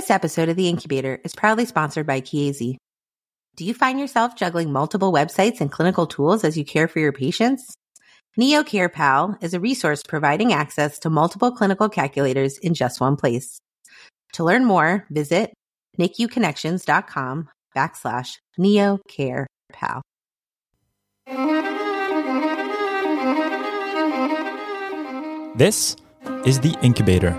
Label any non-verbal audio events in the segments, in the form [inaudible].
This episode of The Incubator is proudly sponsored by Chiesi. Do you find yourself juggling multiple websites and clinical tools as you care for your patients? Neo Care is a resource providing access to multiple clinical calculators in just one place. To learn more, visit NICUconnections.com backslash Neo Care This is The Incubator,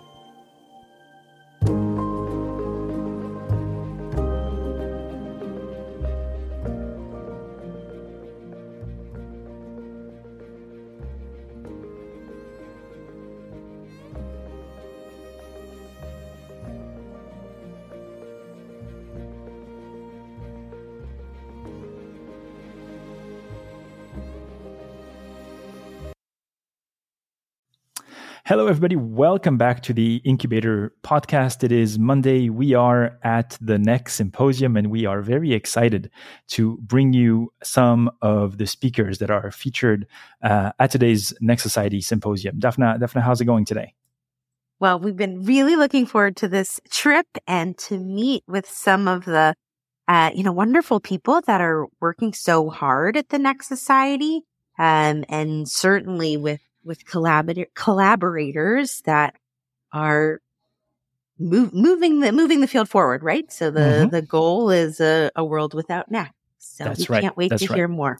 Hello, everybody. Welcome back to the Incubator podcast. It is Monday. We are at the NEC Symposium, and we are very excited to bring you some of the speakers that are featured uh, at today's NEC Society Symposium. Daphne, Daphne, how's it going today? Well, we've been really looking forward to this trip and to meet with some of the, uh, you know, wonderful people that are working so hard at the NEC Society, um, and certainly with with collabor- collaborators that are move, moving the moving the field forward, right? So the mm-hmm. the goal is a, a, world without NEC. So That's we right. can't wait That's to right. hear more.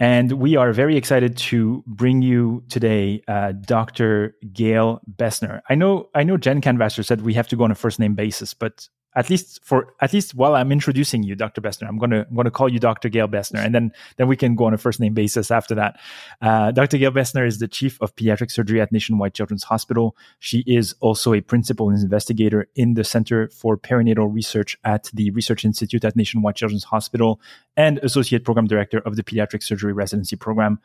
And we are very excited to bring you today uh, Dr. Gail Besner. I know I know Jen Canvasser said we have to go on a first name basis, but at least for at least while I'm introducing you, Dr. Besner, I'm gonna I'm gonna call you Dr. Gail Besner, and then then we can go on a first name basis after that. Uh, Dr. Gail Besner is the chief of pediatric surgery at Nationwide Children's Hospital. She is also a principal investigator in the Center for Perinatal Research at the Research Institute at Nationwide Children's Hospital and associate program director of the Pediatric Surgery Residency Program.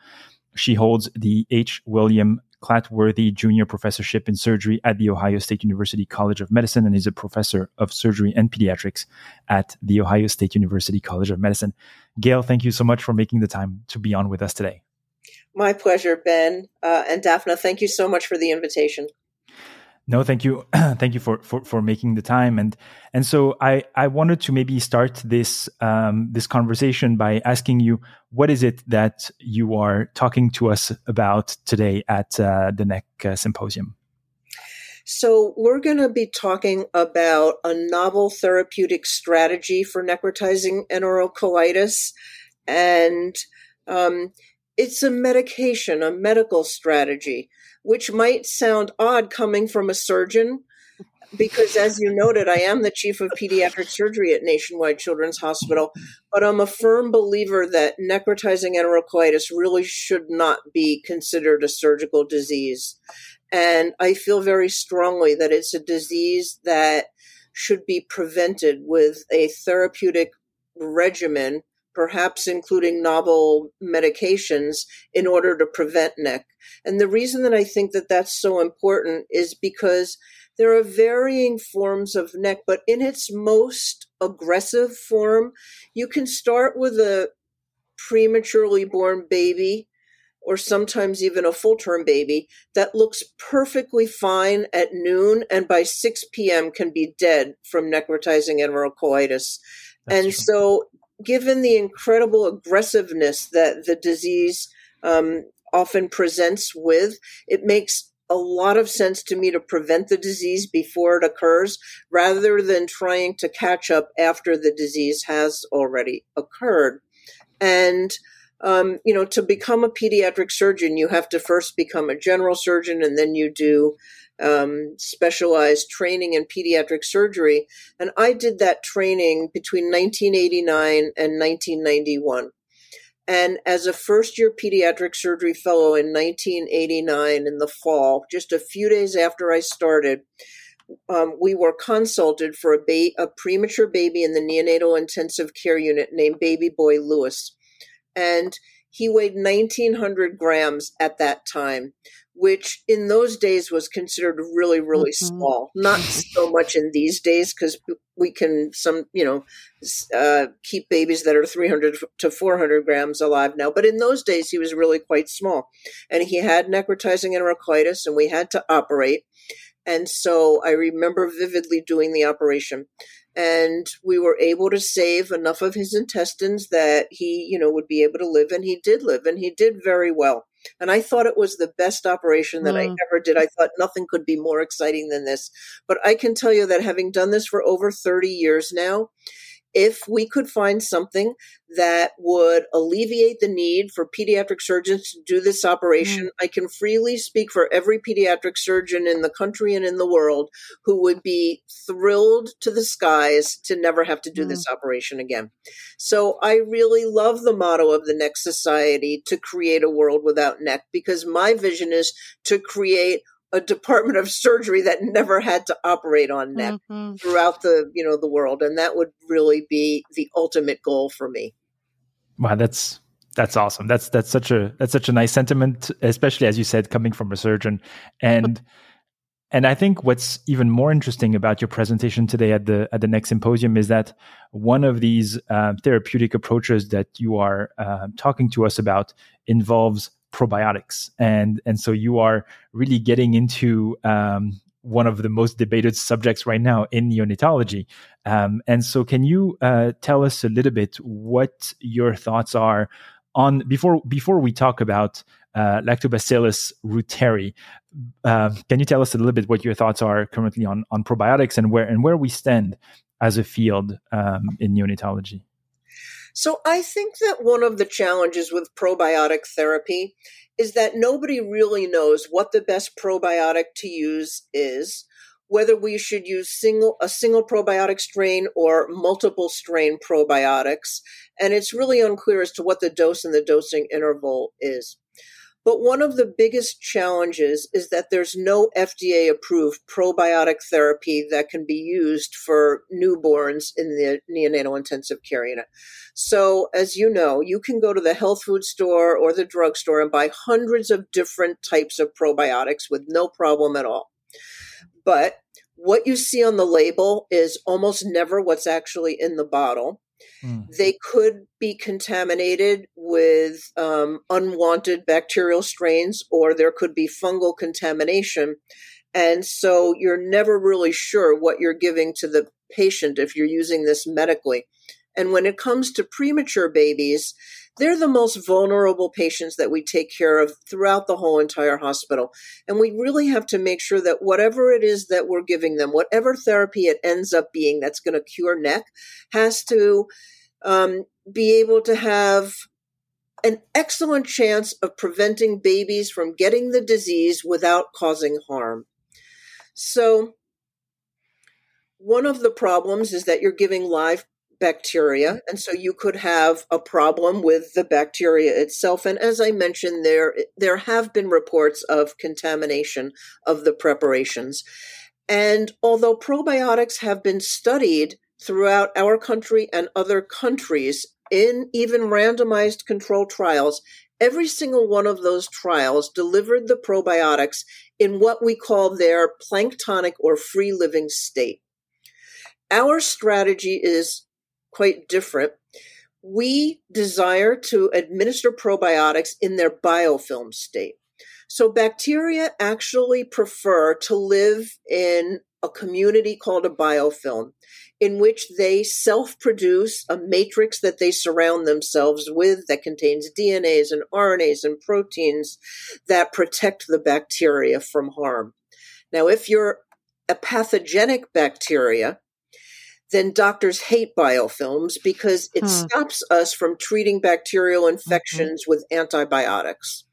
She holds the H. William Clatworthy Junior Professorship in Surgery at The Ohio State University College of Medicine and is a professor of surgery and pediatrics at The Ohio State University College of Medicine. Gail, thank you so much for making the time to be on with us today. My pleasure, Ben. Uh, and Daphne, thank you so much for the invitation. No, thank you, [clears throat] thank you for, for for making the time. And and so I I wanted to maybe start this um, this conversation by asking you what is it that you are talking to us about today at uh, the NEC uh, symposium. So we're going to be talking about a novel therapeutic strategy for necrotizing enterocolitis, and um, it's a medication, a medical strategy which might sound odd coming from a surgeon because as you noted, I am the chief of pediatric surgery at Nationwide Children's Hospital, but I'm a firm believer that necrotizing enterocolitis really should not be considered a surgical disease. And I feel very strongly that it's a disease that should be prevented with a therapeutic regimen perhaps including novel medications in order to prevent NEC. And the reason that I think that that's so important is because there are varying forms of NEC, but in its most aggressive form, you can start with a prematurely born baby or sometimes even a full term baby that looks perfectly fine at noon and by 6 p.m. can be dead from necrotizing enterocolitis. That's and true. so given the incredible aggressiveness that the disease um, often presents with, it makes a lot of sense to me to prevent the disease before it occurs rather than trying to catch up after the disease has already occurred. And um, you know, to become a pediatric surgeon, you have to first become a general surgeon and then you do um, specialized training in pediatric surgery. And I did that training between 1989 and 1991. And as a first year pediatric surgery fellow in 1989 in the fall, just a few days after I started, um, we were consulted for a, ba- a premature baby in the neonatal intensive care unit named Baby Boy Lewis. And he weighed 1900 grams at that time which in those days was considered really really mm-hmm. small. Not [laughs] so much in these days because we can some you know uh, keep babies that are 300 to 400 grams alive now but in those days he was really quite small. And he had necrotizing enterocolitis and we had to operate. And so i remember vividly doing the operation and we were able to save enough of his intestines that he you know would be able to live and he did live and he did very well and I thought it was the best operation that mm. I ever did. I thought nothing could be more exciting than this. But I can tell you that having done this for over 30 years now, if we could find something that would alleviate the need for pediatric surgeons to do this operation, mm. I can freely speak for every pediatric surgeon in the country and in the world who would be thrilled to the skies to never have to do mm. this operation again. So I really love the motto of the NEC Society to create a world without NEC because my vision is to create a department of surgery that never had to operate on NEC mm-hmm. throughout the you know the world and that would really be the ultimate goal for me. Wow that's that's awesome. That's that's such a that's such a nice sentiment especially as you said coming from a surgeon. And [laughs] and i think what's even more interesting about your presentation today at the at the NEC symposium is that one of these uh, therapeutic approaches that you are uh, talking to us about involves probiotics. And and so you are really getting into um, one of the most debated subjects right now in neonatology. Um, and so can you uh, tell us a little bit what your thoughts are on before before we talk about uh, lactobacillus reuteri uh, can you tell us a little bit what your thoughts are currently on on probiotics and where and where we stand as a field um, in neonatology so I think that one of the challenges with probiotic therapy is that nobody really knows what the best probiotic to use is, whether we should use single a single probiotic strain or multiple strain probiotics, and it's really unclear as to what the dose and the dosing interval is. But one of the biggest challenges is that there's no FDA approved probiotic therapy that can be used for newborns in the neonatal intensive care unit. So, as you know, you can go to the health food store or the drugstore and buy hundreds of different types of probiotics with no problem at all. But what you see on the label is almost never what's actually in the bottle. Mm. They could be contaminated with um, unwanted bacterial strains, or there could be fungal contamination. And so you're never really sure what you're giving to the patient if you're using this medically. And when it comes to premature babies, they're the most vulnerable patients that we take care of throughout the whole entire hospital. And we really have to make sure that whatever it is that we're giving them, whatever therapy it ends up being that's going to cure NEC, has to um, be able to have an excellent chance of preventing babies from getting the disease without causing harm. So, one of the problems is that you're giving live bacteria. And so you could have a problem with the bacteria itself. And as I mentioned, there, there have been reports of contamination of the preparations. And although probiotics have been studied throughout our country and other countries in even randomized control trials, every single one of those trials delivered the probiotics in what we call their planktonic or free living state. Our strategy is quite different. We desire to administer probiotics in their biofilm state. So bacteria actually prefer to live in a community called a biofilm in which they self produce a matrix that they surround themselves with that contains DNAs and RNAs and proteins that protect the bacteria from harm. Now, if you're a pathogenic bacteria, then doctors hate biofilms because it hmm. stops us from treating bacterial infections mm-hmm. with antibiotics.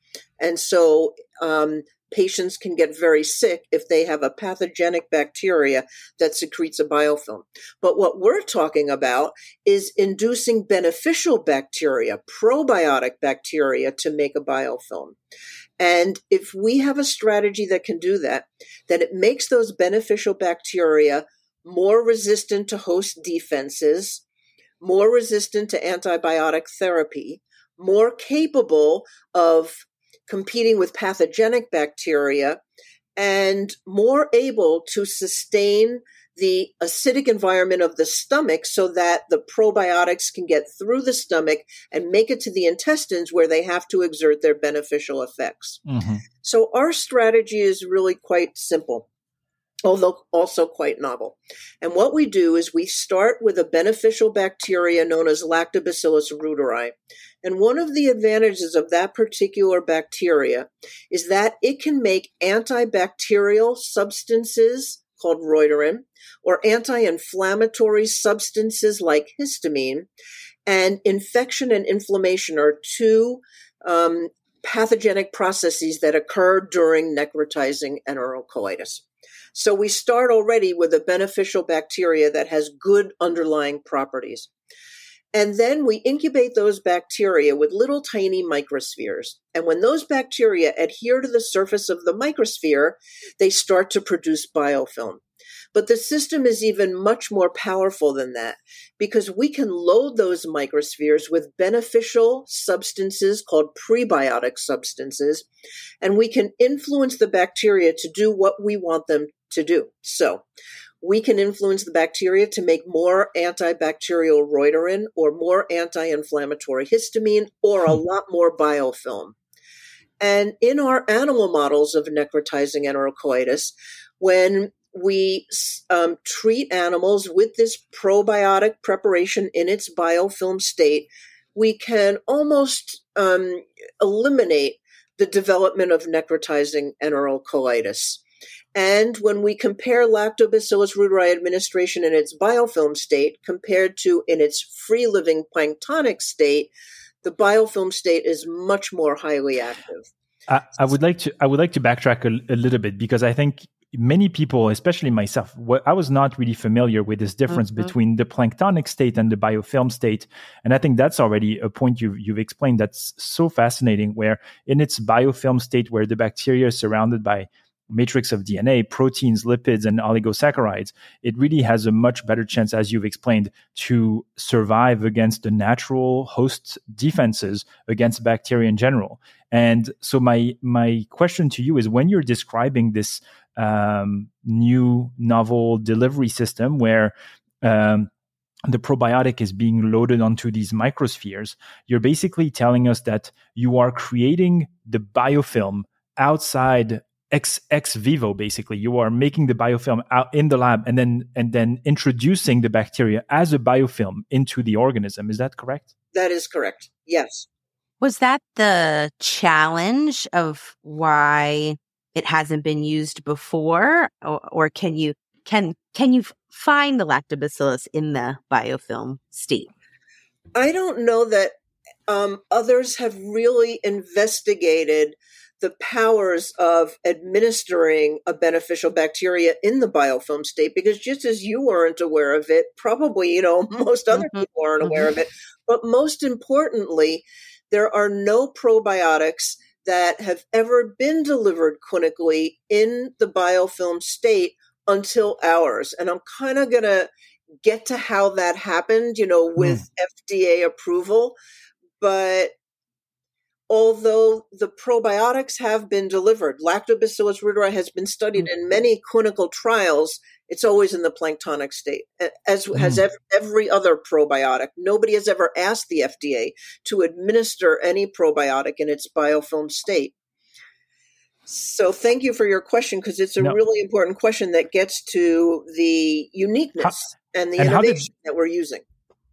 And so um, patients can get very sick if they have a pathogenic bacteria that secretes a biofilm. But what we're talking about is inducing beneficial bacteria, probiotic bacteria, to make a biofilm. And if we have a strategy that can do that, then it makes those beneficial bacteria more resistant to host defenses, more resistant to antibiotic therapy, more capable of competing with pathogenic bacteria, and more able to sustain the acidic environment of the stomach so that the probiotics can get through the stomach and make it to the intestines where they have to exert their beneficial effects. Mm-hmm. So, our strategy is really quite simple although also quite novel. And what we do is we start with a beneficial bacteria known as Lactobacillus reuteri. And one of the advantages of that particular bacteria is that it can make antibacterial substances called reuterin or anti-inflammatory substances like histamine. And infection and inflammation are two um, pathogenic processes that occur during necrotizing enterocolitis. So we start already with a beneficial bacteria that has good underlying properties. And then we incubate those bacteria with little tiny microspheres. And when those bacteria adhere to the surface of the microsphere, they start to produce biofilm. But the system is even much more powerful than that because we can load those microspheres with beneficial substances called prebiotic substances, and we can influence the bacteria to do what we want them to do. So we can influence the bacteria to make more antibacterial reuterin or more anti-inflammatory histamine or a hmm. lot more biofilm. And in our animal models of necrotizing enterocolitis, when we um, treat animals with this probiotic preparation in its biofilm state, we can almost um, eliminate the development of necrotizing enterocolitis. And when we compare Lactobacillus reuteri administration in its biofilm state compared to in its free living planktonic state, the biofilm state is much more highly active. I, I would like to I would like to backtrack a, a, little bit because I think many people, especially myself, I was not really familiar with this difference mm-hmm. between the planktonic state and the biofilm state. And I think that's already a point you've, you've explained that's so fascinating, where in its biofilm state, where the bacteria is surrounded by matrix of DNA, proteins, lipids, and oligosaccharides, it really has a much better chance, as you've explained, to survive against the natural host defenses against bacteria in general. And so my my question to you is when you're describing this um, new novel delivery system where um, the probiotic is being loaded onto these microspheres, you're basically telling us that you are creating the biofilm outside ex ex vivo basically. You are making the biofilm out in the lab and then and then introducing the bacteria as a biofilm into the organism. Is that correct? That is correct. Yes. Was that the challenge of why it hasn't been used before? Or, or can you can can you find the lactobacillus in the biofilm state? I don't know that um, others have really investigated the powers of administering a beneficial bacteria in the biofilm state because just as you weren't aware of it probably you know [laughs] most other mm-hmm. people aren't aware mm-hmm. of it but most importantly there are no probiotics that have ever been delivered clinically in the biofilm state until ours and i'm kind of going to get to how that happened you know with mm. fda approval but although the probiotics have been delivered, Lactobacillus reuteri has been studied in many clinical trials. It's always in the planktonic state, as has mm. every other probiotic. Nobody has ever asked the FDA to administer any probiotic in its biofilm state. So, thank you for your question because it's a no. really important question that gets to the uniqueness how, and the and innovation did, that we're using.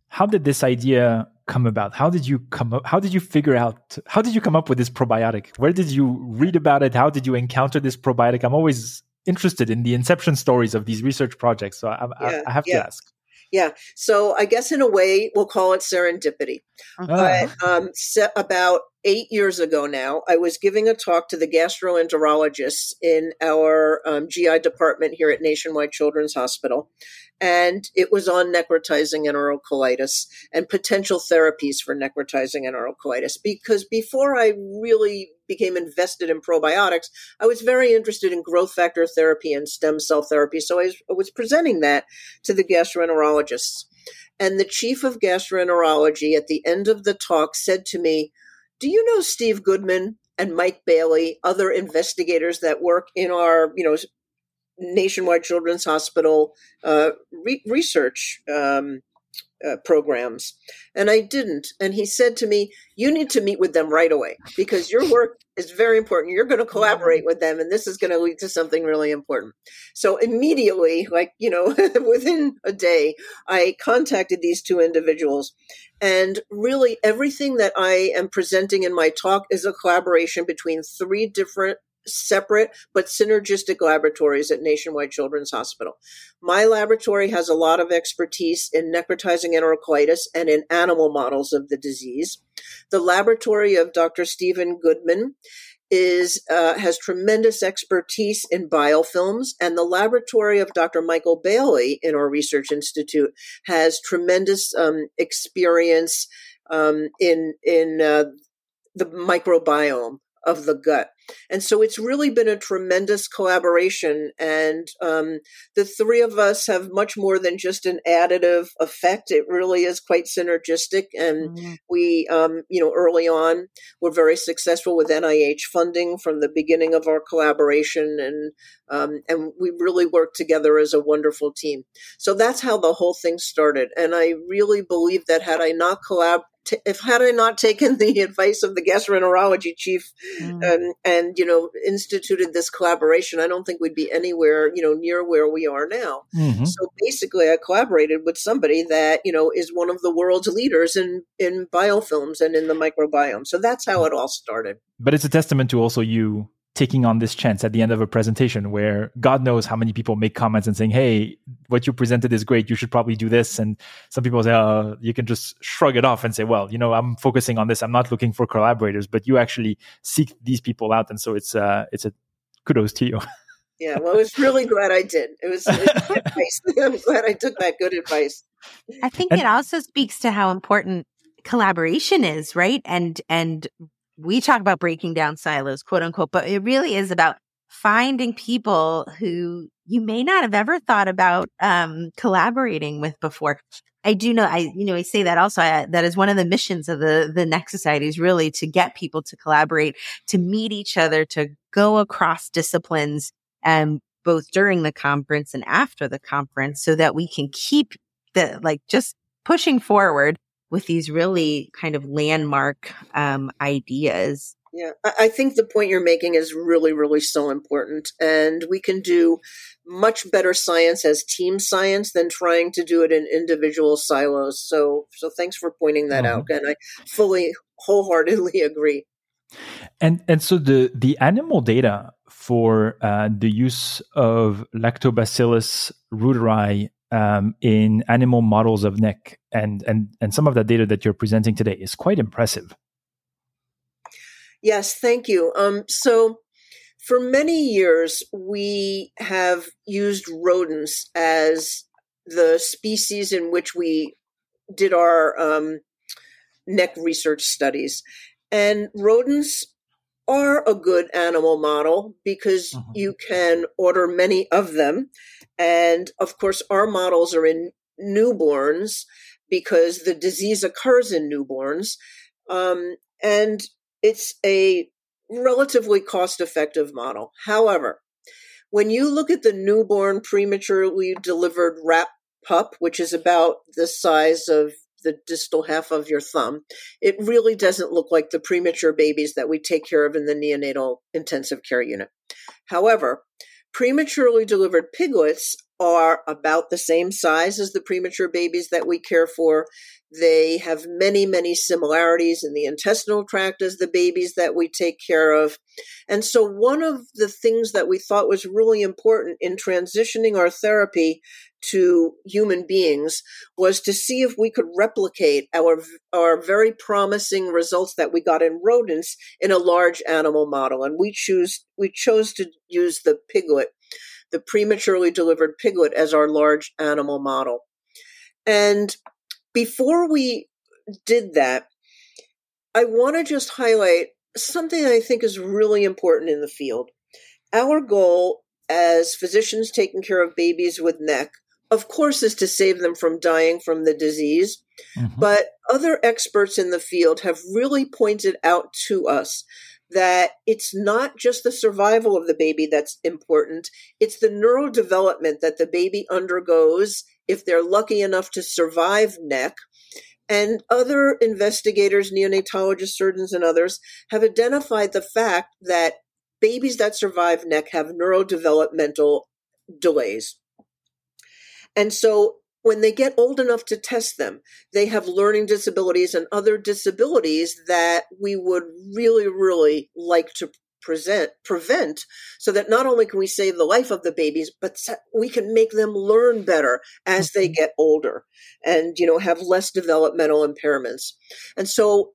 How did this idea come about? How did you come up? How did you figure out? How did you come up with this probiotic? Where did you read about it? How did you encounter this probiotic? I'm always interested in the inception stories of these research projects, so I, yeah, I, I have yeah. to ask. Yeah. So I guess in a way, we'll call it serendipity. But um, about eight years ago now, I was giving a talk to the gastroenterologists in our um, GI department here at Nationwide Children's Hospital. And it was on necrotizing enterocolitis and potential therapies for necrotizing enterocolitis. Because before I really became invested in probiotics, I was very interested in growth factor therapy and stem cell therapy. So I was, I was presenting that to the gastroenterologists. And the chief of gastroenterology at the end of the talk said to me, Do you know Steve Goodman and Mike Bailey, other investigators that work in our, you know, Nationwide Children's Hospital uh, re- research um, uh, programs. And I didn't. And he said to me, You need to meet with them right away because your work is very important. You're going to collaborate with them, and this is going to lead to something really important. So immediately, like, you know, [laughs] within a day, I contacted these two individuals. And really, everything that I am presenting in my talk is a collaboration between three different separate but synergistic laboratories at Nationwide Children's Hospital. My laboratory has a lot of expertise in necrotizing enterocolitis and in animal models of the disease. The laboratory of Dr. Stephen Goodman is uh, has tremendous expertise in biofilms, and the laboratory of Dr. Michael Bailey in our research institute has tremendous um, experience um, in in uh, the microbiome of the gut. And so it's really been a tremendous collaboration. And um, the three of us have much more than just an additive effect. It really is quite synergistic. And mm-hmm. we, um, you know, early on were very successful with NIH funding from the beginning of our collaboration. And, um, and we really worked together as a wonderful team. So that's how the whole thing started. And I really believe that had I not collab if had I not taken [laughs] the advice of the gastroenterology chief mm. um, and you know instituted this collaboration, I don't think we'd be anywhere you know near where we are now. Mm-hmm. So basically, I collaborated with somebody that you know is one of the world's leaders in in biofilms and in the microbiome. So that's how it all started. But it's a testament to also you taking on this chance at the end of a presentation where God knows how many people make comments and saying, Hey, what you presented is great. You should probably do this. And some people say, Oh, you can just shrug it off and say, Well, you know, I'm focusing on this. I'm not looking for collaborators, but you actually seek these people out. And so it's, uh, it's a kudos to you. [laughs] Yeah. Well, I was really glad I did. It was, it was advice. [laughs] I'm glad I took that good advice. I think and, it also speaks to how important collaboration is, right? And, and we talk about breaking down silos, quote unquote, but it really is about finding people who you may not have ever thought about um, collaborating with before. I do know, I you know, I say that also. I, that is one of the missions of the the NEC Society is really to get people to collaborate, to meet each other, to go across disciplines, um, both during the conference and after the conference, so that we can keep the like just pushing forward with these really kind of landmark um, ideas. Yeah, I think the point you're making is really, really so important. And we can do much better science as team science than trying to do it in individual silos. So, so thanks for pointing that mm-hmm. out. And I fully, wholeheartedly agree. And and so the the animal data for uh, the use of Lactobacillus reuteri um, in animal models of NEC, and and and some of that data that you're presenting today is quite impressive. Yes, thank you. Um, so, for many years, we have used rodents as the species in which we did our um, NEC research studies, and rodents are a good animal model because uh-huh. you can order many of them and of course, our models are in newborns because the disease occurs in newborns. Um, and it's a relatively cost effective model. However, when you look at the newborn prematurely delivered rat pup, which is about the size of the distal half of your thumb, it really doesn't look like the premature babies that we take care of in the neonatal intensive care unit. However, Prematurely delivered piglets are about the same size as the premature babies that we care for. They have many, many similarities in the intestinal tract as the babies that we take care of. And so, one of the things that we thought was really important in transitioning our therapy to human beings was to see if we could replicate our, our very promising results that we got in rodents in a large animal model. And we choose, we chose to use the piglet the prematurely delivered piglet as our large animal model. And before we did that, I want to just highlight something I think is really important in the field. Our goal as physicians taking care of babies with NEC, of course, is to save them from dying from the disease. Mm-hmm. But other experts in the field have really pointed out to us that it's not just the survival of the baby that's important, it's the neurodevelopment that the baby undergoes if they're lucky enough to survive NEC. And other investigators, neonatologists, surgeons, and others have identified the fact that babies that survive NEC have neurodevelopmental delays. And so when they get old enough to test them, they have learning disabilities and other disabilities that we would really, really like to present, prevent so that not only can we save the life of the babies, but we can make them learn better as they mm-hmm. get older and, you know, have less developmental impairments. And so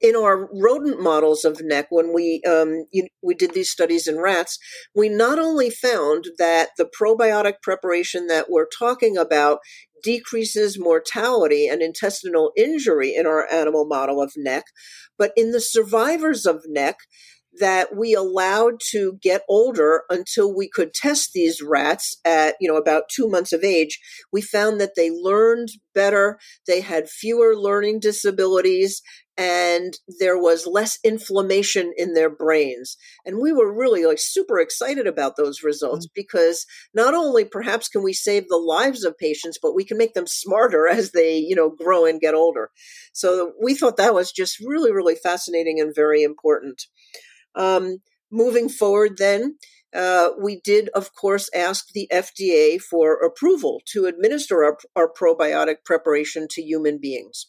in our rodent models of NEC, when we um, you, we did these studies in rats, we not only found that the probiotic preparation that we're talking about decreases mortality and intestinal injury in our animal model of NEC, but in the survivors of NEC, that we allowed to get older until we could test these rats at you know about two months of age. We found that they learned better they had fewer learning disabilities and there was less inflammation in their brains. And we were really like super excited about those results mm-hmm. because not only perhaps can we save the lives of patients but we can make them smarter as they you know grow and get older. So we thought that was just really really fascinating and very important um, moving forward, then, uh, we did, of course, ask the FDA for approval to administer our, our probiotic preparation to human beings.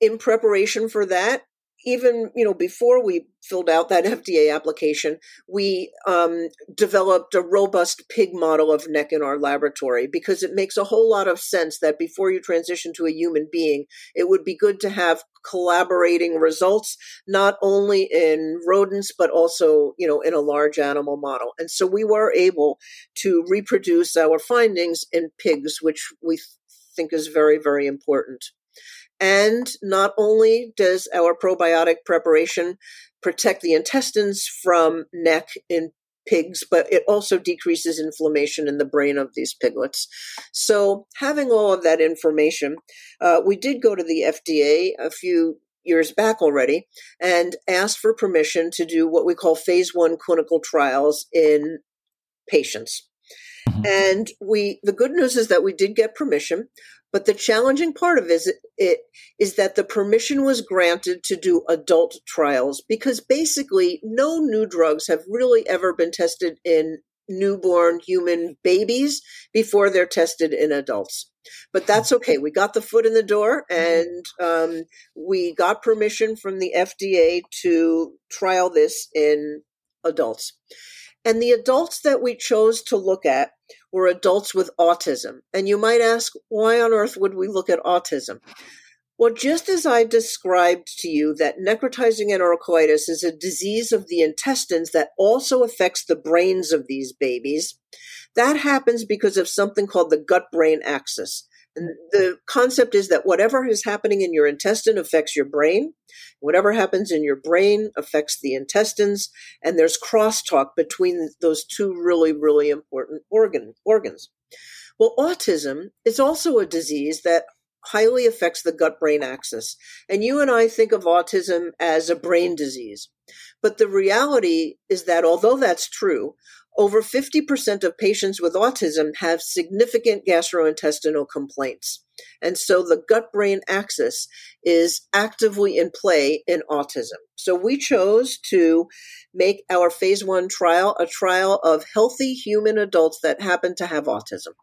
In preparation for that, even you know before we filled out that FDA application, we um, developed a robust pig model of NEC in our laboratory because it makes a whole lot of sense that before you transition to a human being, it would be good to have collaborating results, not only in rodents but also you know in a large animal model. And so we were able to reproduce our findings in pigs, which we think is very very important. And not only does our probiotic preparation protect the intestines from NEC in pigs, but it also decreases inflammation in the brain of these piglets. So, having all of that information, uh, we did go to the FDA a few years back already and asked for permission to do what we call phase one clinical trials in patients. Mm-hmm. And we, the good news is that we did get permission. But the challenging part of it, it is that the permission was granted to do adult trials because basically no new drugs have really ever been tested in newborn human babies before they're tested in adults. But that's okay. We got the foot in the door and um, we got permission from the FDA to trial this in adults. And the adults that we chose to look at were adults with autism. And you might ask, why on earth would we look at autism? Well, just as I described to you that necrotizing enterocolitis is a disease of the intestines that also affects the brains of these babies, that happens because of something called the gut brain axis. The concept is that whatever is happening in your intestine affects your brain. Whatever happens in your brain affects the intestines. And there's crosstalk between those two really, really important organ, organs. Well, autism is also a disease that highly affects the gut brain axis. And you and I think of autism as a brain disease. But the reality is that although that's true, over 50% of patients with autism have significant gastrointestinal complaints. And so the gut brain axis is actively in play in autism. So we chose to make our phase one trial a trial of healthy human adults that happen to have autism.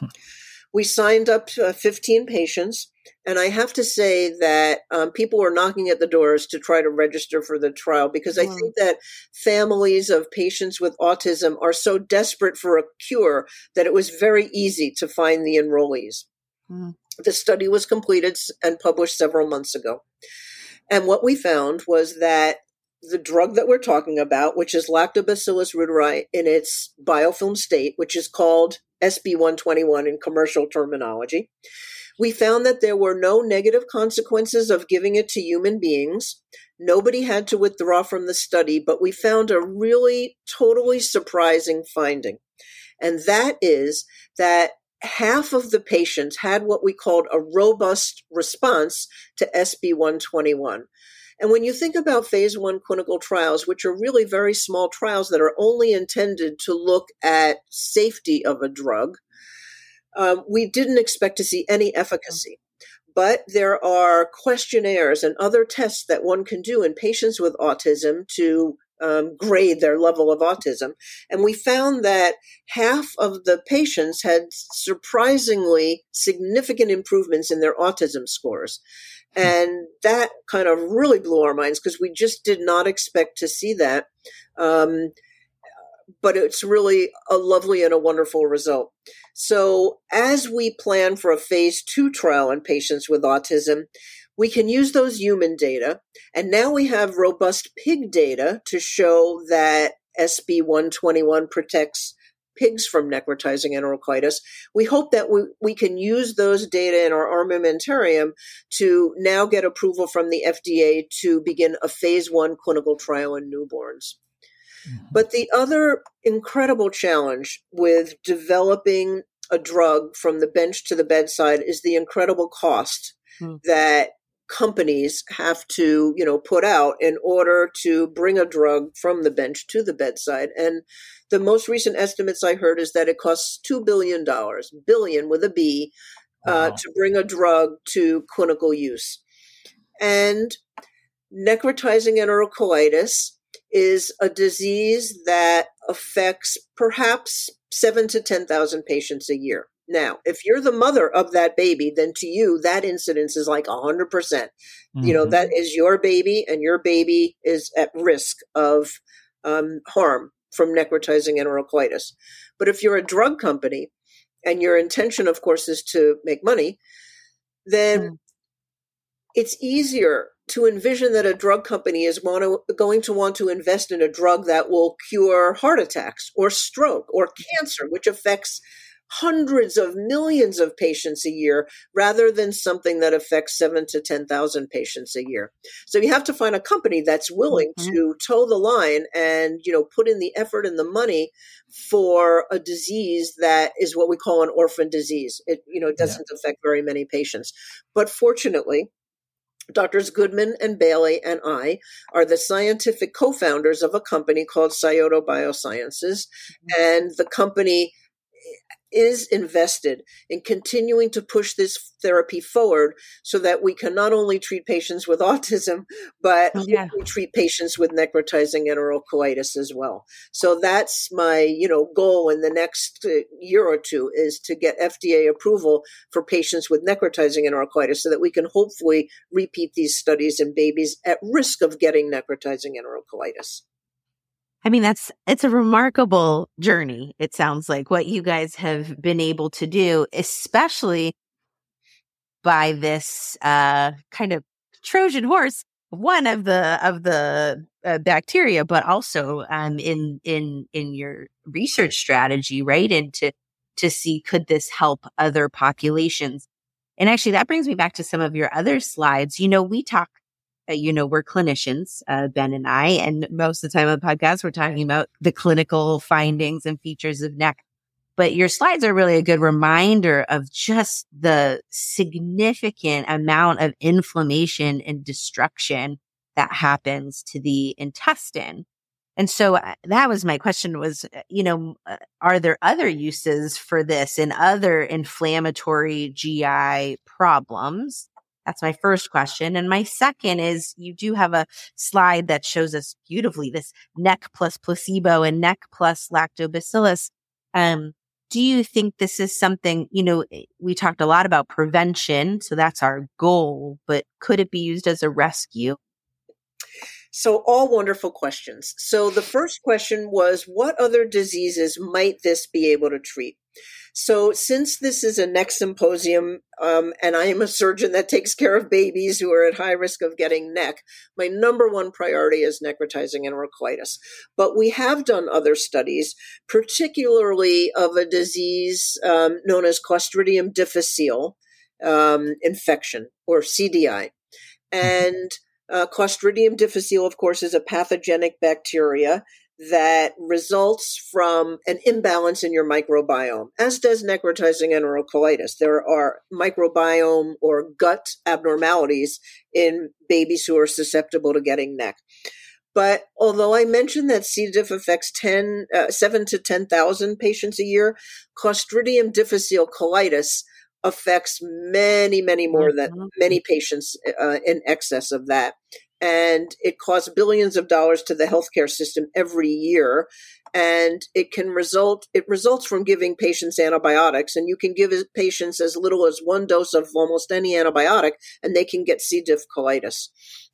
[laughs] we signed up uh, 15 patients and I have to say that um, people were knocking at the doors to try to register for the trial because I mm. think that families of patients with autism are so desperate for a cure that it was very easy to find the enrollees. Mm. The study was completed and published several months ago. And what we found was that the drug that we're talking about, which is Lactobacillus reuteri in its biofilm state, which is called SB121 in commercial terminology. We found that there were no negative consequences of giving it to human beings. Nobody had to withdraw from the study, but we found a really totally surprising finding. And that is that half of the patients had what we called a robust response to SB121. And when you think about phase one clinical trials, which are really very small trials that are only intended to look at safety of a drug, um, we didn't expect to see any efficacy. But there are questionnaires and other tests that one can do in patients with autism to um, grade their level of autism. And we found that half of the patients had surprisingly significant improvements in their autism scores. And that kind of really blew our minds because we just did not expect to see that. Um, but it's really a lovely and a wonderful result. So, as we plan for a phase two trial in patients with autism, we can use those human data. And now we have robust pig data to show that SB 121 protects pigs from necrotizing enterocolitis. We hope that we, we can use those data in our armamentarium to now get approval from the FDA to begin a phase one clinical trial in newborns. Mm-hmm. But the other incredible challenge with developing a drug from the bench to the bedside is the incredible cost mm-hmm. that companies have to, you know, put out in order to bring a drug from the bench to the bedside. And the most recent estimates I heard is that it costs $2 billion, billion billion with a B, uh, wow. to bring a drug to clinical use. And necrotizing enterocolitis is a disease that affects perhaps seven to 10,000 patients a year. Now, if you're the mother of that baby, then to you, that incidence is like 100%. percent mm hmm You know, mm-hmm. that is your baby, and your baby is at risk of um, harm from necrotizing enterocolitis. But if you're a drug company, and your intention, of course, is to make money, then mm. it's easier to envision that a drug company is to, going to want to invest in a drug that will cure heart attacks or stroke or cancer, which affects hundreds of millions of patients a year rather than something that affects seven to 10,000 patients a year. So you have to find a company that's willing mm-hmm. to toe the line and, you know, put in the effort and the money for a disease that is what we call an orphan disease. It, you know, doesn't yeah. affect very many patients. But fortunately, Doctors Goodman and Bailey and I are the scientific co founders of a company called Scioto Biosciences. Mm-hmm. And the company is invested in continuing to push this therapy forward so that we can not only treat patients with [laughs] autism, but yeah. treat patients with necrotizing enterocolitis as well. So that's my, you know, goal in the next uh, year or two is to get FDA approval for patients with necrotizing enterocolitis so that we can hopefully repeat these studies in babies at risk of getting necrotizing enterocolitis. I mean, that's, it's a remarkable journey. It sounds like what you guys have been able to do, especially by this, uh, kind of Trojan horse, one of the, of the uh, bacteria, but also, um, in, in, in your research strategy, right? And to, to see could this help other populations? And actually, that brings me back to some of your other slides. You know, we talk uh, you know, we're clinicians, uh, Ben and I, and most of the time on the podcast, we're talking about the clinical findings and features of NEC. But your slides are really a good reminder of just the significant amount of inflammation and destruction that happens to the intestine. And so uh, that was my question was, uh, you know, are there other uses for this in other inflammatory GI problems? That's my first question. And my second is you do have a slide that shows us beautifully this NEC plus placebo and NEC plus lactobacillus. Um, do you think this is something, you know, eh, we talked a lot about prevention. So that's our goal, but could it be used as a rescue? So, all wonderful questions. So, the first question was what other diseases might this be able to treat? So, since this is a NEC symposium, um, and I am a surgeon that takes care of babies who are at high risk of getting NEC, my number one priority is necrotizing enterocolitis. But we have done other studies, particularly of a disease um, known as Clostridium difficile um, infection or CDI. And uh, Clostridium difficile, of course, is a pathogenic bacteria that results from an imbalance in your microbiome, as does necrotizing enterocolitis. There are microbiome or gut abnormalities in babies who are susceptible to getting NEC. But although I mentioned that C. diff affects 10, uh, 7 to 10,000 patients a year, Clostridium difficile colitis affects many, many more than mm-hmm. many patients uh, in excess of that and it costs billions of dollars to the healthcare system every year and it can result it results from giving patients antibiotics and you can give patients as little as one dose of almost any antibiotic and they can get c. diff colitis.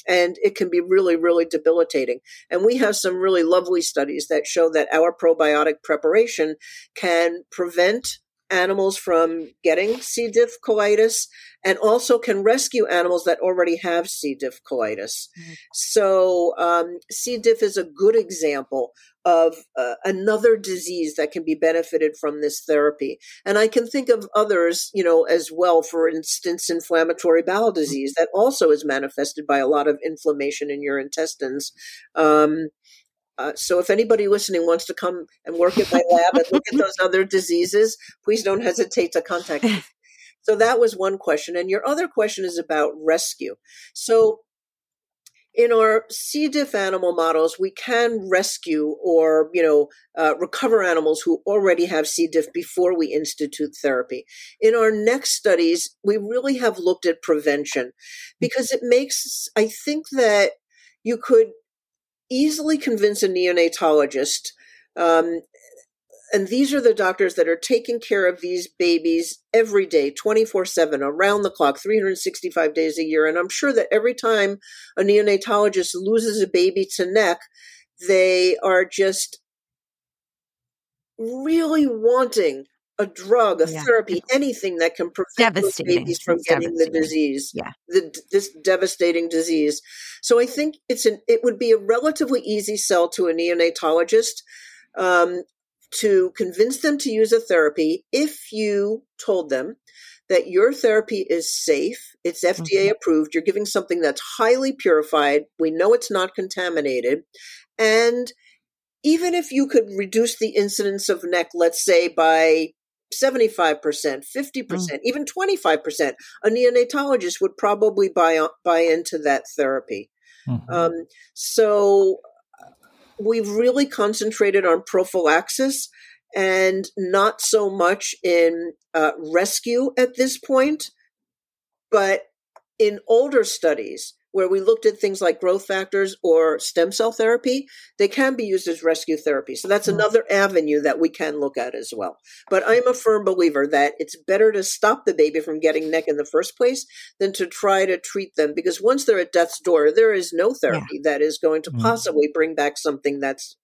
And it can be really really debilitating. And we have some really lovely studies that show that our probiotic preparation can prevent animals from getting C. diff colitis and also can rescue animals that already have C. diff colitis. Mm-hmm. So, um, C. diff is a good example of uh, another disease that can be benefited from this therapy. And I can think of others, you know, as well. For instance, inflammatory bowel mm-hmm. disease that also is manifested by a lot of inflammation in your intestines. Um, uh, so if anybody listening wants to come and work at my lab and look at those other diseases, please don't hesitate to contact me. So that was one question. And your other question is about rescue. So in our C. diff animal models, we can rescue or, you know, uh, recover animals who already have C. diff before we institute therapy. In our next studies, we really have looked at prevention because it makes, I think that you could easily convince a neonatologist. Um, and these are the doctors that are taking care of these babies every day, 24 7, around the clock, 365 days a year. And I'm sure that every time a neonatologist loses a baby to NEC, they are just really wanting a drug, a yeah. therapy, anything that can prevent those babies from it's getting the disease, yeah. the, this devastating disease. So I think it's an it would be a relatively easy sell to a neonatologist um, to convince them to use a therapy if you told them that your therapy is safe, it's FDA mm-hmm. approved, you're giving something that's highly purified, we know it's not contaminated, and even if you could reduce the incidence of NEC, let's say by 75%, 50%, mm. even 25%, a neonatologist would probably buy, buy into that therapy. Mm-hmm. Um, so we've really concentrated on prophylaxis and not so much in uh, rescue at this point. But in older studies, where we looked at things like growth factors or stem cell therapy, they can be used as rescue therapy. So that's mm-hmm. another avenue that we can look at as well. But I'm a firm believer that it's better to stop the baby from getting NEC in the first place than to try to treat them because once they're at death's door, there is no therapy yeah. that is going to mm-hmm. possibly bring back something that's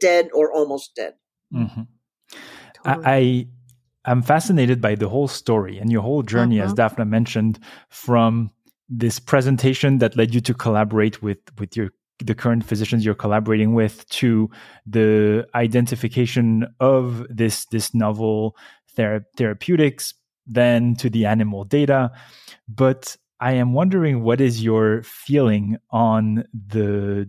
dead or almost dead. Mm-hmm. Totally. I, I am fascinated by the whole story and your whole journey, as mm-hmm. Daphna mentioned, from this presentation that led you to collaborate with with your the current physicians you're collaborating with to the identification of this this novel thera- therapeutics then to the animal data. But i am wondering what is your feeling on the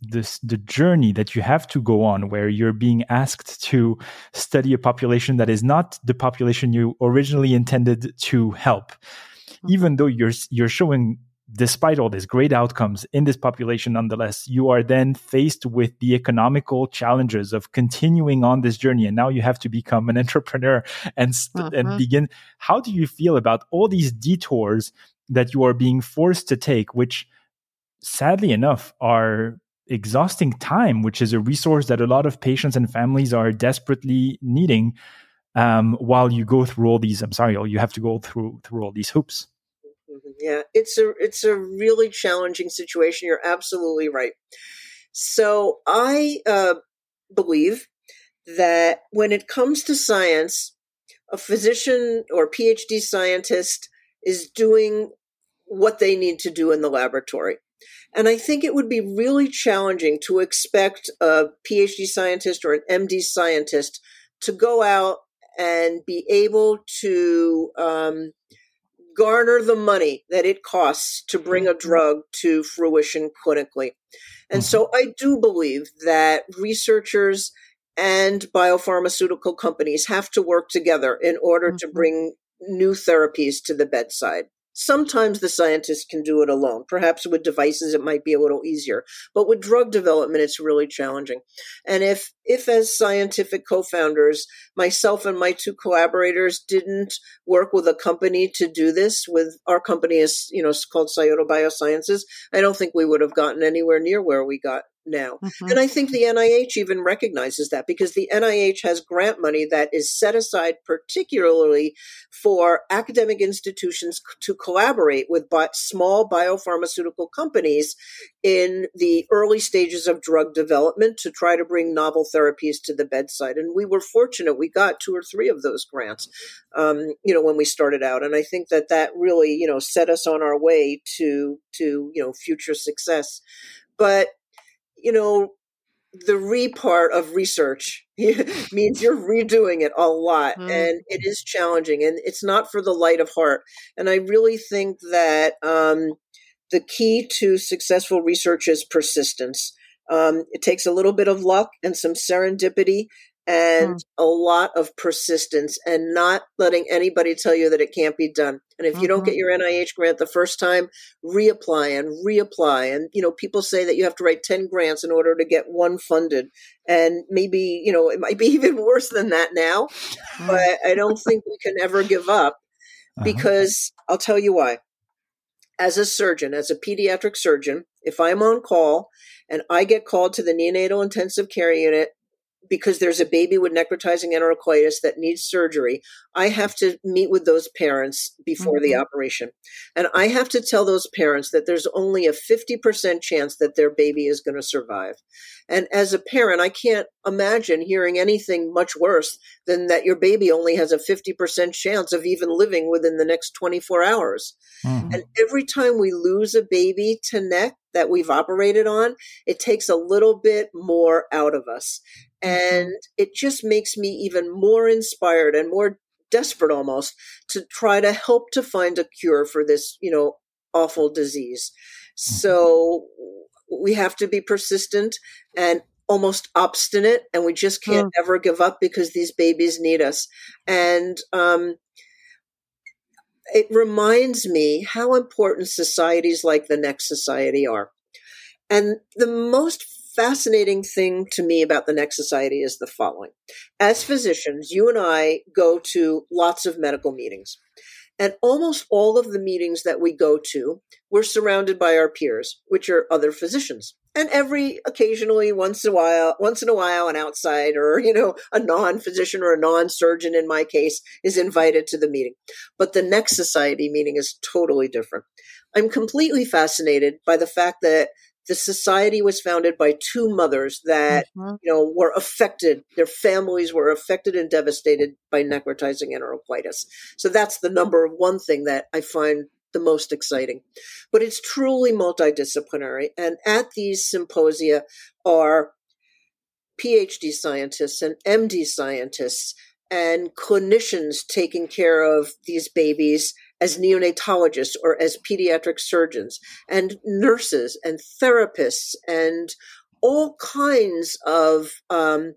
this the journey that you have to go on where you're being asked to study a population that is not the population you originally intended to help even though you're you're showing despite all these great outcomes in this population nonetheless you are then faced with the economical challenges of continuing on this journey and now you have to become an [laughs] entrepreneur and st- uh-huh. and mm-hmm. begin how do you feel about all these detours that you are being forced to take which sadly enough are exhausting time which is a resource that a lot of patients and families are desperately needing um, while you go through all these i'm sorry you have to go through through all these hoops yeah, it's a it's a really challenging situation. You're absolutely right. So I uh, believe that when it comes to science, a physician or PhD scientist is doing what they need to do in the laboratory. And I think it would be really challenging to expect a PhD scientist or an MD scientist to go out and be able to um, garner the money that it costs to bring a mm-hmm. drug to fruition clinically. And so mm-hmm. I do believe that researchers and biopharmaceutical companies have to work together in order to mm-hmm. bring new therapies to the bedside. Sometimes the scientists can do it alone. Perhaps with devices, it might be a little easier. But with drug development, it's really challenging. And if, if as scientific co-founders, myself and my two collaborators didn't work with a company to do this, with our company is, you know, called Scioto Biosciences, I don't think we would have gotten anywhere near where we got now. Mm-hmm. And I think the NIH even recognizes that because the NIH has grant money that is set aside particularly for academic institutions to collaborate with small biopharmaceutical companies in the early stages of drug development to try to bring novel therapies to the bedside. And we were fortunate; we got two or three of those grants, um, you know, when we started out. And I think that that really, you know, set us on our way to to you know future success. But you know, the re part of research [laughs] means you're redoing it a lot mm. and it is challenging and it's not for the light of heart. And I really think that um, the key to successful research is persistence. Um, it takes a little bit of luck and some serendipity and mm. a lot of persistence and not letting anybody tell you that it can't be done. And if mm-hmm. you don't get mm-hmm. your NIH grant the first time, reapply and reapply. And, you know, people say that you have to write 10 grants in order to get one funded. And maybe, you know, it might be [laughs] even worse than that now. Mm. But I don't think we can ever give up uh-huh. because I'll tell you why. As a surgeon, as a pediatric surgeon, if I'm on call and I get called to the neonatal intensive care unit because there's a baby with necrotizing enterocolitis that needs surgery, I have to meet with those parents before mm-hmm. the operation. And I have to tell those parents that there's only a 50% chance that their baby is going to survive. And as a parent, I can't imagine hearing anything much worse than that your baby only has a 50% chance of even living within the next 24 hours. Mm-hmm. And every time we lose a baby to NEC that we've operated on, it takes a little bit more out of us. And it just makes me even more inspired and more desperate almost to try to help to find a cure for this, you know, awful disease. Mm-hmm. So we have to be persistent and almost obstinate and we just can't mm. ever give up because these babies need us. And um, it reminds me how important societies like the NEC Society are. And the most fascinating thing to me about the NEC Society is the following. As physicians, you and I go to lots of medical meetings. And almost all of the meetings that we go to, we're surrounded by our peers, which are other physicians. And every occasionally, once in a while, once in a while, an outsider, or [laughs] you know, a non-physician or a non-surgeon in my case, is invited to the meeting. But the NEC Society meeting is totally different. I'm completely fascinated by the fact that the society was founded by two mothers that mm-hmm. you know were affected their families were affected and devastated by necrotizing enterocolitis so that's the number one thing that i find the most exciting but it's truly multidisciplinary and at these symposia are phd scientists and md scientists and clinicians taking care of these babies as neonatologists or as pediatric surgeons, and nurses and therapists and all kinds of um,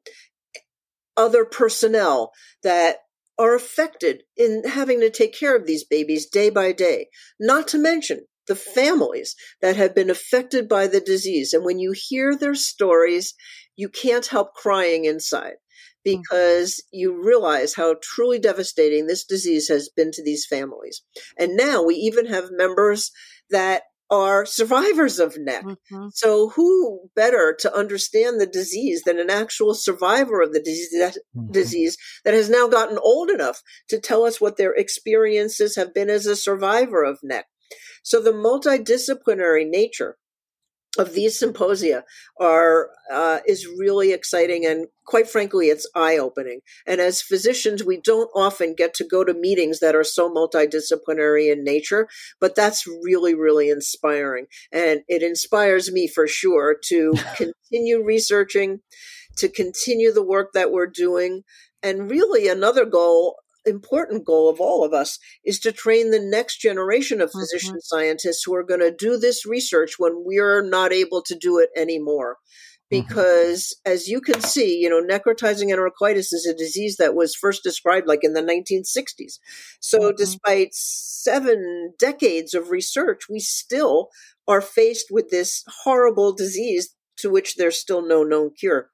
other personnel that are affected in having to take care of these babies day by day. Not to mention the families that have been affected by the disease. And when you hear their stories, you can't help crying inside. Mm-hmm. because you realize how truly devastating this disease has been to these families. And now we even have members that are survivors of NEC. Mm-hmm. So who better to understand the disease than an actual survivor of the disease that, mm-hmm. disease that has now gotten old enough to tell us what their experiences have been as a survivor of NEC. So the multidisciplinary nature of these symposia are uh, is really exciting and quite frankly it's eye-opening. And as physicians we don't often get to go to meetings that are so multidisciplinary in nature but that's really really inspiring. And it inspires me for sure to [laughs] continue researching to continue the work that we're doing. And really another goal important goal of all of us is to train the next generation of physician mm-hmm. scientists who are going to do this research when we're not able to do it anymore mm-hmm. because mm-hmm. as you can see you know necrotizing enterocolitis is a disease that was first described like in the 1960s so mm-hmm. despite seven decades of research we still are faced with this horrible disease to which there's still no known cure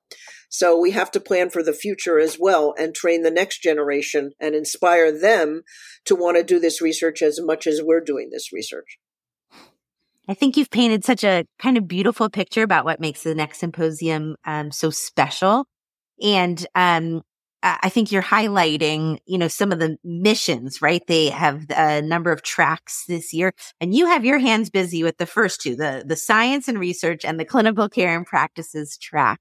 so we have to plan for the future as well and train the next generation and inspire them to want to do this research as much as we're doing this research. I think you've painted such a kind of beautiful picture about what makes the NEC symposium um, so special. And um, I think you're highlighting, you know, some of the missions, right? They have a number of tracks this year, and you have your hands busy with the first two, the the science and research and the clinical care and practices track.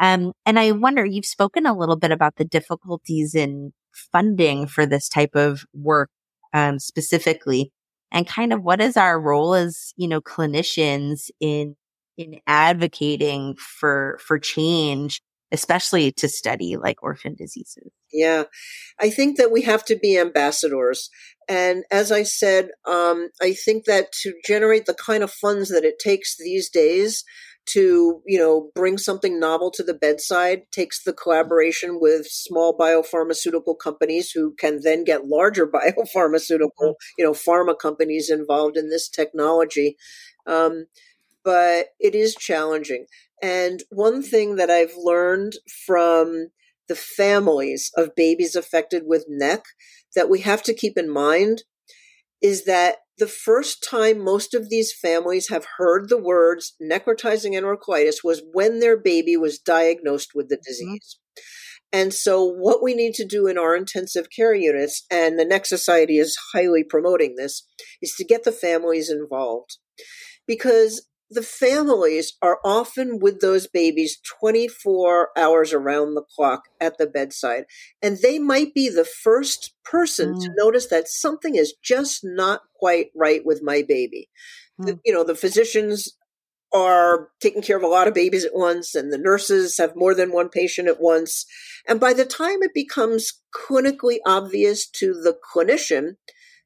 Um, and I wonder, you've spoken a little bit about the difficulties in funding for this type of work, um, specifically, and kind of what is our role as, you know, clinicians in, in advocating for, for change, especially to study like orphan diseases. Yeah, I think that we have to be ambassadors. And as I said, um, I think that to generate the kind of funds that it takes these days, to you know bring something novel to the bedside takes the collaboration with small biopharmaceutical companies who can then get larger [laughs] biopharmaceutical mm-hmm. you know pharma companies involved in this technology um, but it is challenging and one thing that i've learned from the families of babies affected with NEC that we have to keep in mind is that the first time most of these families have heard the words necrotizing enterocolitis was when their baby was diagnosed with the mm-hmm. disease. And so, what we need to do in our intensive care units, and the NEC Society is highly promoting this, is to get the families involved. Because the families are often with those babies 24 hours around the clock at the bedside. And they might be the first person mm. to notice that something is just not quite right with my baby. Mm. The, you know, the physicians are taking care of a lot of babies at once, and the nurses have more than one patient at once. And by the time it becomes clinically obvious to the clinician,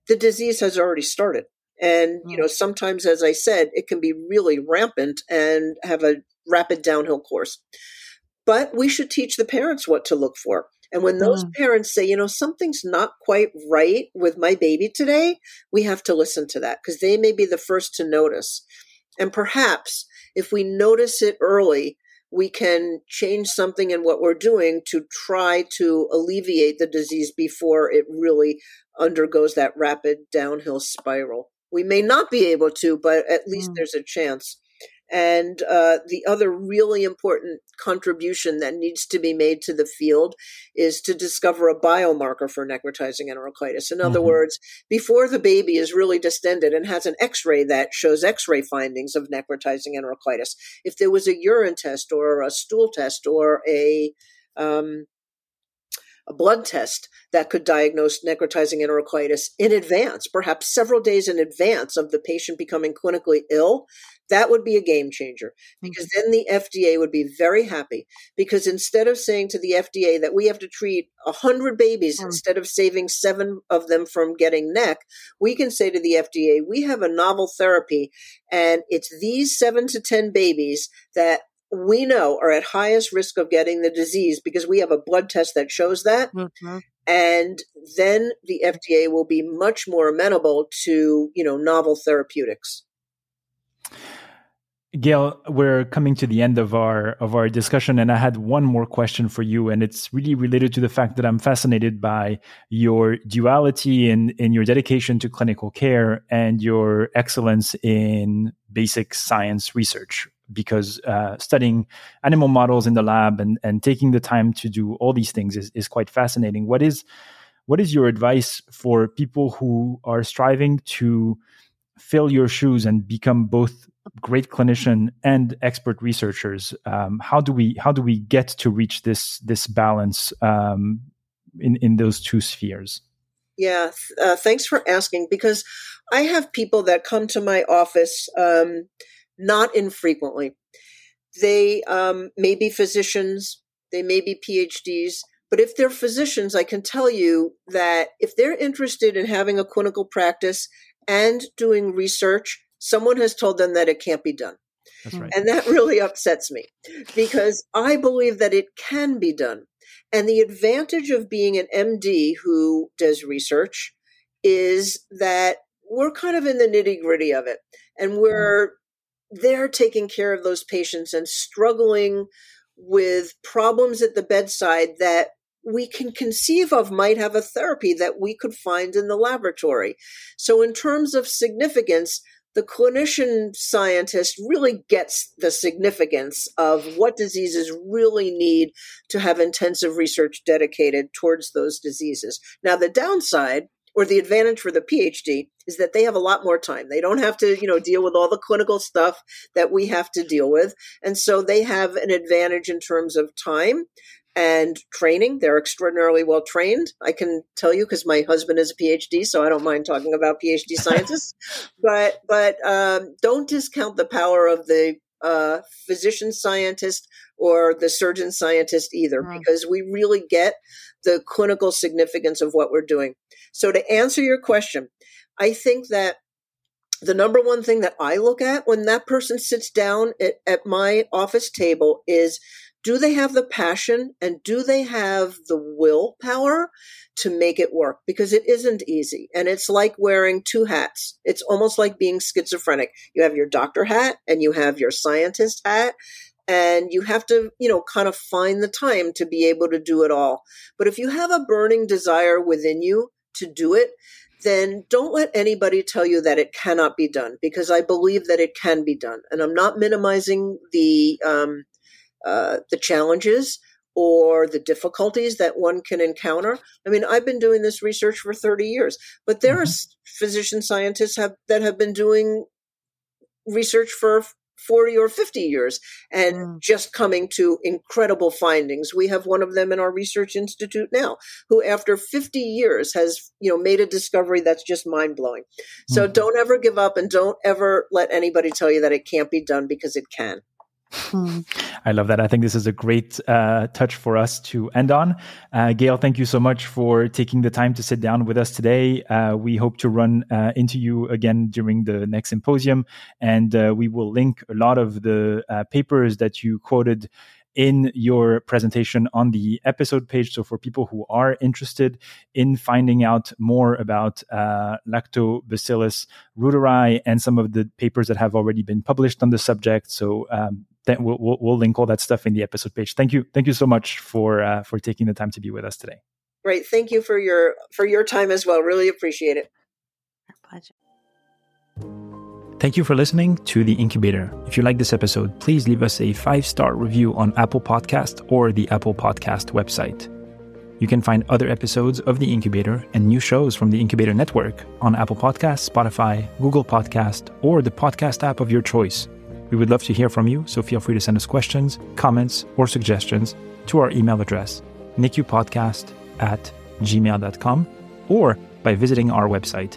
the disease has already started. And, you mm. know, sometimes, as I said, it can be really rampant and have a rapid downhill course. But we should teach the parents what to look for. And when those mm. parents say, you know, something's not quite right with my baby today, we have to listen to that because they may be the first to notice. And perhaps if we notice it early, we can change something in what we're doing to try to alleviate the disease before it really undergoes that rapid downhill spiral. We may not be able to, but at least mm. there's a chance. And uh, the other really important contribution that needs to be made to the field is to discover a biomarker for necrotizing enterocolitis. In other mm-hmm. words, before the baby is really distended and has an x ray that shows x ray findings of necrotizing enterocolitis, if there was a urine test or a stool test or a um, a blood test that could diagnose necrotizing enterocolitis in advance, perhaps several days in advance of the patient becoming clinically ill, that would be a game changer. Because then the FDA would be very happy. Because instead of saying to the FDA that we have to treat 100 babies mm. instead of saving 7 of them from getting NEC, we can say to the FDA we have a novel therapy and it's these 7 to 10 babies that we know are at highest risk of getting the disease because we have a blood test that shows that. Mm-hmm. And then the FDA will be much more amenable to, you know, novel therapeutics. Gail, we're coming to the end of our of our discussion, and I had one more question for you, and it's really related to the fact that I'm fascinated by your duality and in, in your dedication to clinical care and your excellence in basic science research. Because uh, studying animal models in the lab and and taking the time to do all these things is is quite fascinating. What is what is your advice for people who are striving to fill your shoes and become both great clinician and expert researchers, um, how do we how do we get to reach this this balance um, in in those two spheres? Yeah, uh, thanks for asking because I have people that come to my office um, not infrequently. They um, may be physicians, they may be PhDs, but if they're physicians, I can tell you that if they're interested in having a clinical practice and doing research, someone has told them that it can't be done. Right. And that really upsets me because I believe that it can be done. And the advantage of being an MD who does research is that we're kind of in the nitty gritty of it and we're there taking care of those patients and struggling with problems at the bedside that we can conceive of might have a therapy that we could find in the laboratory. So, in terms of significance, the clinician scientist really gets the significance of what diseases really need to have intensive research dedicated towards those diseases. Now, the downside or the advantage for the PhD is that they have a lot more time. They don't have to, you know, deal with all the clinical stuff that we have to deal with. And so they have an advantage in terms of time and training. They're extraordinarily well trained. I can tell you because my husband is a PhD, so I don't mind talking about PhD [laughs] scientists. but but um, don't discount the power of the uh, physician scientist or the surgeon scientist either, mm. because we really get the clinical significance of what we're doing. So to answer your question, I think that the number one thing that I look at when that person sits down at, at my office table is do they have the passion and do they have the willpower to make it work? Because it isn't easy. And it's like wearing two hats. It's almost like being schizophrenic. You have your doctor hat and you have your scientist hat. And you have to, you know, kind of find the time to be able to do it all. But if you have a burning desire within you to do it, then don't let anybody tell you that it cannot be done because I believe that it can be done. And I'm not minimizing the um, uh, the challenges or the difficulties that one can encounter. I mean, I've been doing this research for 30 years, but there mm-hmm. are physician scientists have, that have been doing research for 40 or 50 years and mm. just coming to incredible findings. We have one of them in our research institute now who after 50 years has, you know, made a discovery that's just mind-blowing. Mm. So don't ever give up and don't ever let anybody tell you that it can't be done because it can. Hmm. I love that. I think this is a great uh, touch for us to end on. Uh, Gail, thank you so much for taking the time to sit down with us today. Uh, we hope to run uh, into you again during the NEC symposium, and uh, we will link a lot of the uh, papers that you quoted in your presentation on the episode page. So, for people who are interested in finding out more about uh, Lactobacillus reuteri and some of the papers that have already been published on the subject, so um, then we'll, we'll, we'll, link all that stuff in the episode page. Thank you, thank you so much for uh, for taking the time to be with us today. Great, thank you for your for your time as well. Really appreciate it. Our pleasure. Thank you for listening to The Incubator. If you like this episode, please leave us a five star review on Apple Podcast or the Apple Podcast website. You can find other episodes of The Incubator and new shows from the Incubator Network on Apple Podcasts, Spotify, Google Podcast, or the podcast app of your choice. We would love to hear from you, so feel free to send us questions, comments, or suggestions to our email address, nicupodcast at gmail.com, or by visiting our website,